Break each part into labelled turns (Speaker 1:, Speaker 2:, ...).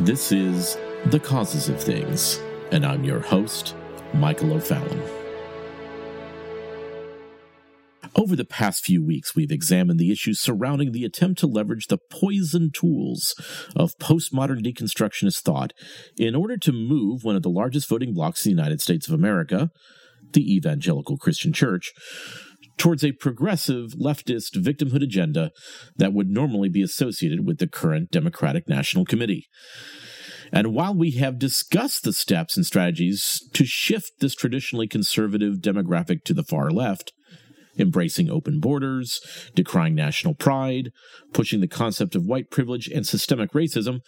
Speaker 1: This is The Causes of Things, and I'm your host, Michael O'Fallon. Over the past few weeks, we've examined the issues surrounding the attempt to leverage the poison tools of postmodern deconstructionist thought in order to move one of the largest voting blocs in the United States of America, the Evangelical Christian Church, towards a progressive leftist victimhood agenda that would normally be associated with the current Democratic National Committee. And while we have discussed the steps and strategies to shift this traditionally conservative demographic to the far left, embracing open borders, decrying national pride, pushing the concept of white privilege and systemic racism,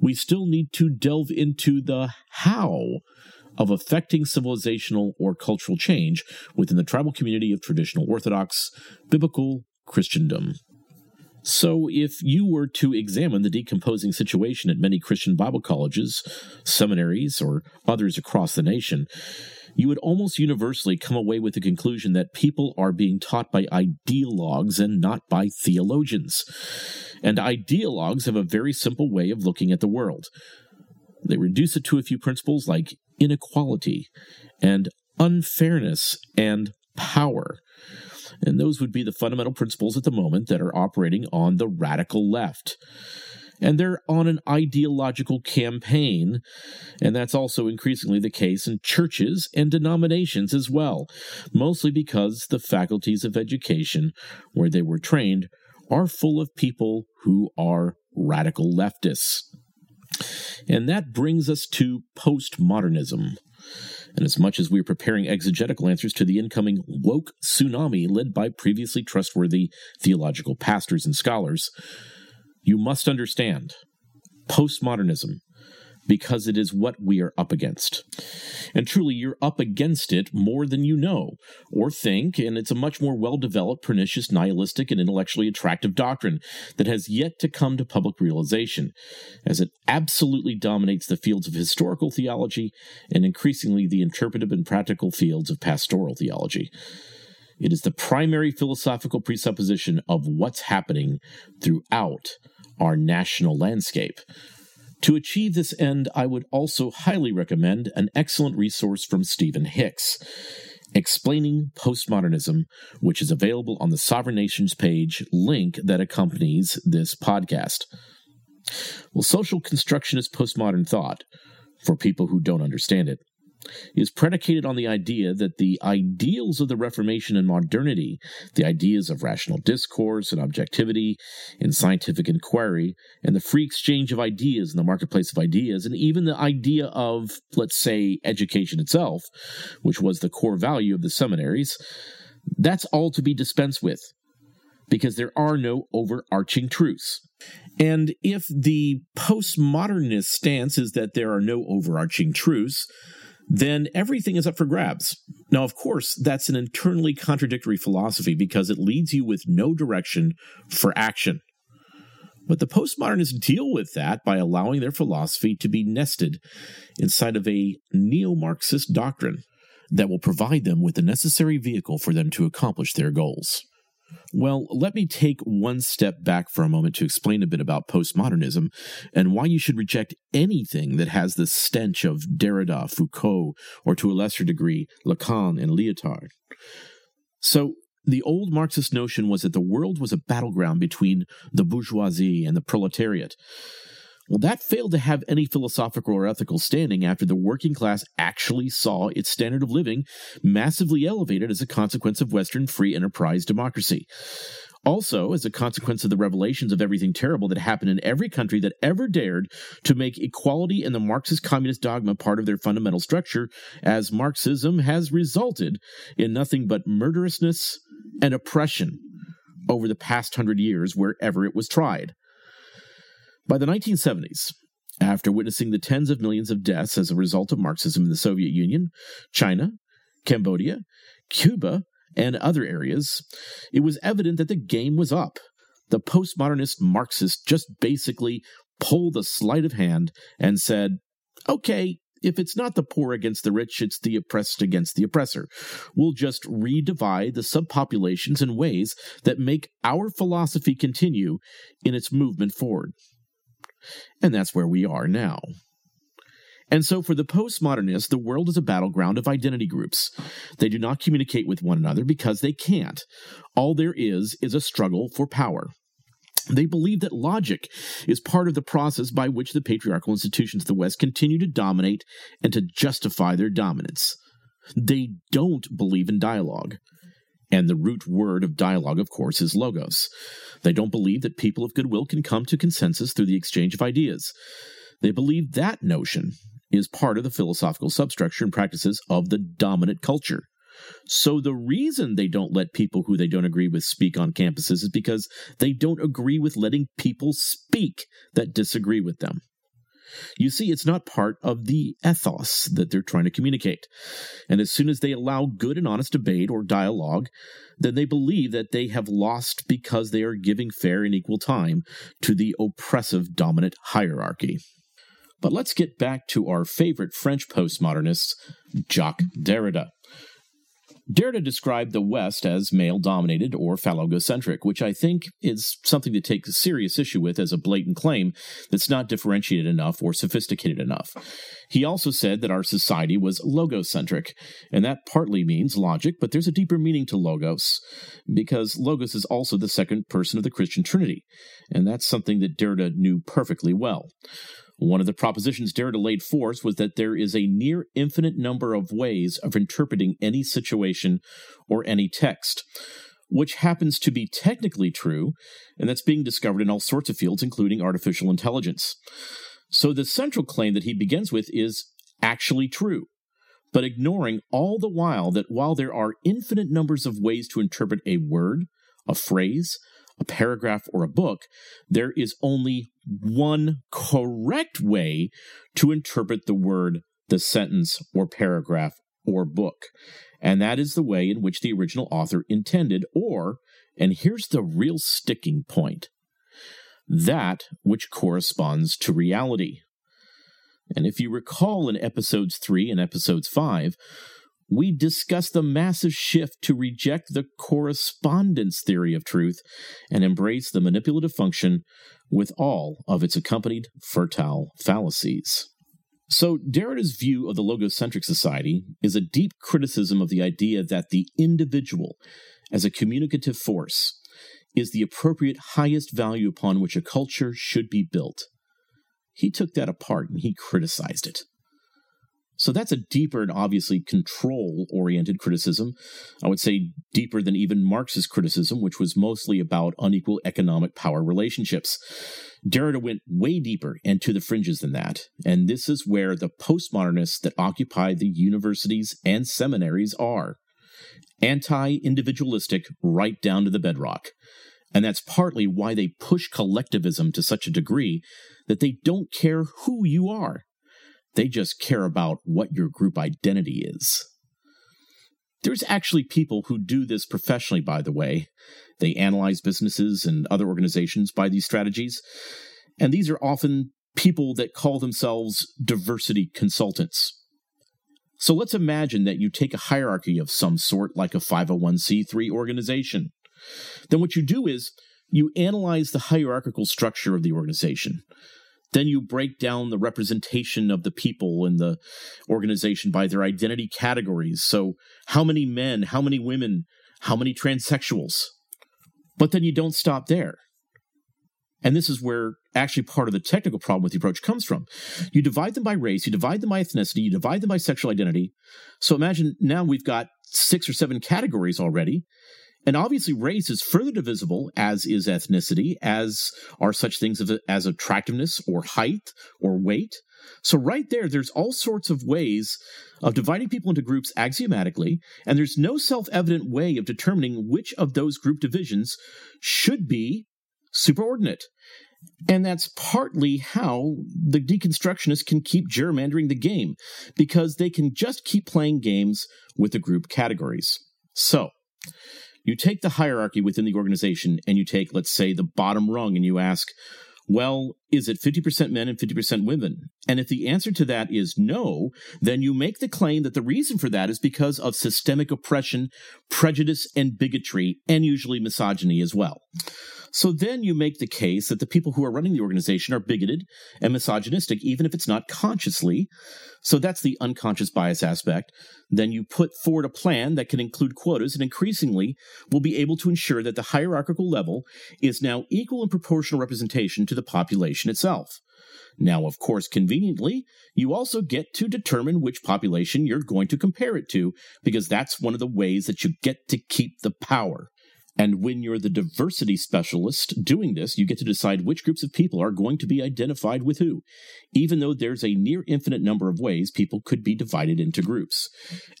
Speaker 1: we still need to delve into the how of affecting civilizational or cultural change within the tribal community of traditional Orthodox biblical Christendom. So, if you were to examine the decomposing situation at many Christian Bible colleges, seminaries, or others across the nation, you would almost universally come away with the conclusion that people are being taught by ideologues and not by theologians. And ideologues have a very simple way of looking at the world. They reduce it to a few principles like inequality and unfairness and power. And those would be the fundamental principles at the moment that are operating on the radical left. And they're on an ideological campaign, and that's also increasingly the case in churches and denominations as well, mostly because the faculties of education where they were trained are full of people who are radical leftists. And that brings us to postmodernism. And as much as we are preparing exegetical answers to the incoming woke tsunami led by previously trustworthy theological pastors and scholars, you must understand postmodernism because it is what we are up against. And truly, you're up against it more than you know or think, and it's a much more well developed, pernicious, nihilistic, and intellectually attractive doctrine that has yet to come to public realization, as it absolutely dominates the fields of historical theology and increasingly the interpretive and practical fields of pastoral theology. It is the primary philosophical presupposition of what's happening throughout our national landscape. To achieve this end, I would also highly recommend an excellent resource from Stephen Hicks, Explaining Postmodernism, which is available on the Sovereign Nations page link that accompanies this podcast. Well, social constructionist postmodern thought, for people who don't understand it, is predicated on the idea that the ideals of the Reformation and modernity, the ideas of rational discourse and objectivity in scientific inquiry, and the free exchange of ideas in the marketplace of ideas, and even the idea of, let's say, education itself, which was the core value of the seminaries, that's all to be dispensed with because there are no overarching truths. And if the postmodernist stance is that there are no overarching truths, then everything is up for grabs. Now, of course, that's an internally contradictory philosophy because it leads you with no direction for action. But the postmodernists deal with that by allowing their philosophy to be nested inside of a neo Marxist doctrine that will provide them with the necessary vehicle for them to accomplish their goals. Well, let me take one step back for a moment to explain a bit about postmodernism and why you should reject anything that has the stench of Derrida, Foucault, or to a lesser degree, Lacan and Lyotard. So, the old Marxist notion was that the world was a battleground between the bourgeoisie and the proletariat. Well, that failed to have any philosophical or ethical standing after the working class actually saw its standard of living massively elevated as a consequence of Western free enterprise democracy. Also, as a consequence of the revelations of everything terrible that happened in every country that ever dared to make equality and the Marxist communist dogma part of their fundamental structure, as Marxism has resulted in nothing but murderousness and oppression over the past hundred years wherever it was tried. By the 1970s, after witnessing the tens of millions of deaths as a result of Marxism in the Soviet Union, China, Cambodia, Cuba, and other areas, it was evident that the game was up. The postmodernist Marxists just basically pulled a sleight of hand and said, okay, if it's not the poor against the rich, it's the oppressed against the oppressor. We'll just redivide the subpopulations in ways that make our philosophy continue in its movement forward. And that's where we are now. And so, for the postmodernists, the world is a battleground of identity groups. They do not communicate with one another because they can't. All there is is a struggle for power. They believe that logic is part of the process by which the patriarchal institutions of the West continue to dominate and to justify their dominance. They don't believe in dialogue. And the root word of dialogue, of course, is logos. They don't believe that people of goodwill can come to consensus through the exchange of ideas. They believe that notion is part of the philosophical substructure and practices of the dominant culture. So the reason they don't let people who they don't agree with speak on campuses is because they don't agree with letting people speak that disagree with them. You see, it's not part of the ethos that they're trying to communicate. And as soon as they allow good and honest debate or dialogue, then they believe that they have lost because they are giving fair and equal time to the oppressive dominant hierarchy. But let's get back to our favorite French postmodernists, Jacques Derrida. Derrida described the West as male dominated or phallogocentric, which I think is something to take serious issue with as a blatant claim that's not differentiated enough or sophisticated enough. He also said that our society was logocentric, and that partly means logic, but there's a deeper meaning to logos, because logos is also the second person of the Christian Trinity, and that's something that Derrida knew perfectly well. One of the propositions Derrida laid forth was that there is a near infinite number of ways of interpreting any situation or any text, which happens to be technically true, and that's being discovered in all sorts of fields, including artificial intelligence. So the central claim that he begins with is actually true, but ignoring all the while that while there are infinite numbers of ways to interpret a word, a phrase, a paragraph, or a book, there is only one correct way to interpret the word, the sentence, or paragraph, or book. And that is the way in which the original author intended, or, and here's the real sticking point, that which corresponds to reality. And if you recall in episodes 3 and episodes 5, we discuss the massive shift to reject the correspondence theory of truth and embrace the manipulative function with all of its accompanied fertile fallacies. So, Derrida's view of the logocentric society is a deep criticism of the idea that the individual, as a communicative force, is the appropriate highest value upon which a culture should be built. He took that apart and he criticized it. So that's a deeper and obviously control oriented criticism. I would say deeper than even Marx's criticism, which was mostly about unequal economic power relationships. Derrida went way deeper and to the fringes than that. And this is where the postmodernists that occupy the universities and seminaries are anti individualistic right down to the bedrock. And that's partly why they push collectivism to such a degree that they don't care who you are. They just care about what your group identity is. There's actually people who do this professionally, by the way. They analyze businesses and other organizations by these strategies. And these are often people that call themselves diversity consultants. So let's imagine that you take a hierarchy of some sort, like a 501c3 organization. Then what you do is you analyze the hierarchical structure of the organization. Then you break down the representation of the people in the organization by their identity categories. So, how many men, how many women, how many transsexuals? But then you don't stop there. And this is where actually part of the technical problem with the approach comes from. You divide them by race, you divide them by ethnicity, you divide them by sexual identity. So imagine now we've got six or seven categories already. And obviously, race is further divisible, as is ethnicity, as are such things as attractiveness or height or weight. So, right there, there's all sorts of ways of dividing people into groups axiomatically, and there's no self evident way of determining which of those group divisions should be superordinate. And that's partly how the deconstructionists can keep gerrymandering the game, because they can just keep playing games with the group categories. So, you take the hierarchy within the organization and you take, let's say, the bottom rung and you ask, well, is it 50% men and 50% women? And if the answer to that is no, then you make the claim that the reason for that is because of systemic oppression, prejudice, and bigotry, and usually misogyny as well. So then you make the case that the people who are running the organization are bigoted and misogynistic, even if it's not consciously. So that's the unconscious bias aspect. Then you put forward a plan that can include quotas and increasingly will be able to ensure that the hierarchical level is now equal and proportional representation to the population itself. Now, of course, conveniently, you also get to determine which population you're going to compare it to, because that's one of the ways that you get to keep the power. And when you're the diversity specialist doing this, you get to decide which groups of people are going to be identified with who, even though there's a near infinite number of ways people could be divided into groups.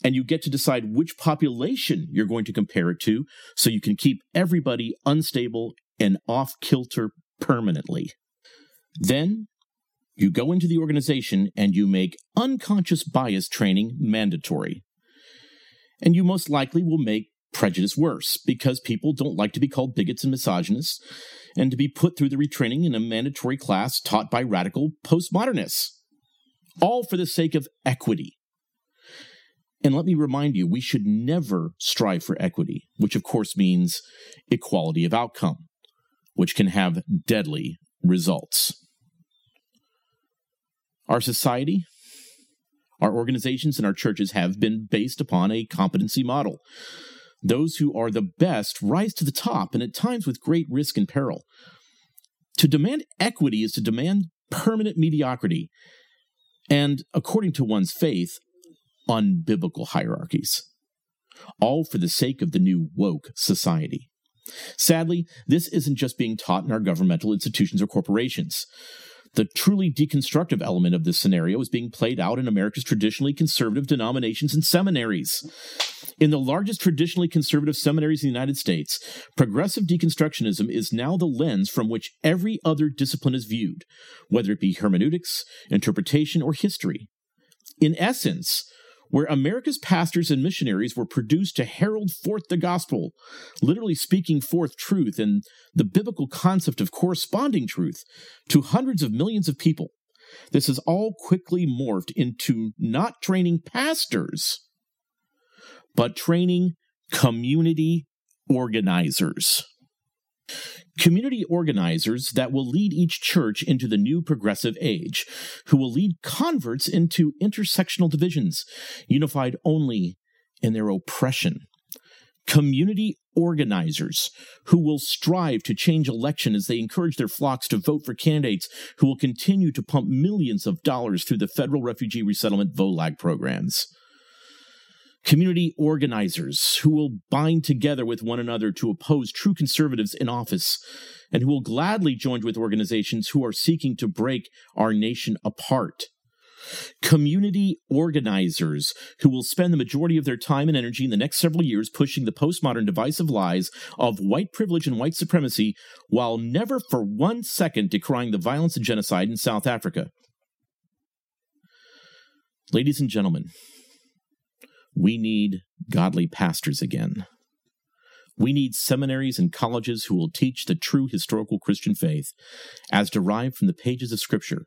Speaker 1: And you get to decide which population you're going to compare it to so you can keep everybody unstable and off kilter permanently. Then you go into the organization and you make unconscious bias training mandatory. And you most likely will make prejudice worse because people don't like to be called bigots and misogynists and to be put through the retraining in a mandatory class taught by radical postmodernists. All for the sake of equity. And let me remind you, we should never strive for equity, which of course means equality of outcome, which can have deadly results. Our society, our organizations, and our churches have been based upon a competency model those who are the best rise to the top, and at times with great risk and peril. To demand equity is to demand permanent mediocrity, and according to one's faith, unbiblical hierarchies. All for the sake of the new woke society. Sadly, this isn't just being taught in our governmental institutions or corporations. The truly deconstructive element of this scenario is being played out in America's traditionally conservative denominations and seminaries. In the largest traditionally conservative seminaries in the United States, progressive deconstructionism is now the lens from which every other discipline is viewed, whether it be hermeneutics, interpretation, or history. In essence, where America's pastors and missionaries were produced to herald forth the gospel, literally speaking forth truth and the biblical concept of corresponding truth to hundreds of millions of people. This has all quickly morphed into not training pastors, but training community organizers community organizers that will lead each church into the new progressive age, who will lead converts into intersectional divisions, unified only in their oppression. Community organizers who will strive to change election as they encourage their flocks to vote for candidates who will continue to pump millions of dollars through the federal refugee resettlement VOLAG programs community organizers who will bind together with one another to oppose true conservatives in office, and who will gladly join with organizations who are seeking to break our nation apart. Community organizers who will spend the majority of their time and energy in the next several years pushing the postmodern divisive lies of white privilege and white supremacy while never for one second decrying the violence and genocide in South Africa. Ladies and gentlemen, we need godly pastors again. We need seminaries and colleges who will teach the true historical Christian faith as derived from the pages of Scripture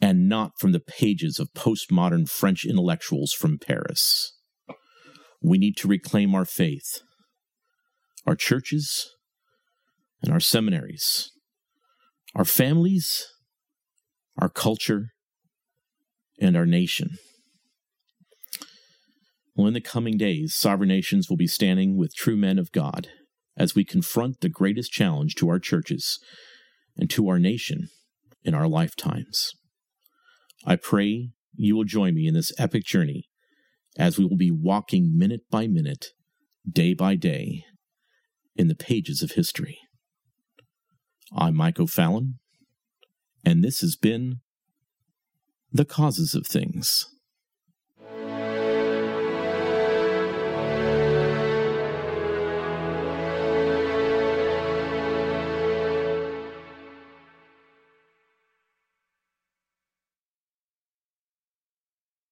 Speaker 1: and not from the pages of postmodern French intellectuals from Paris. We need to reclaim our faith, our churches, and our seminaries, our families, our culture, and our nation. Well, in the coming days, sovereign nations will be standing with true men of God as we confront the greatest challenge to our churches and to our nation in our lifetimes. I pray you will join me in this epic journey as we will be walking minute by minute, day by day, in the pages of history. I'm Mike O'Fallon, and this has been The Causes of Things.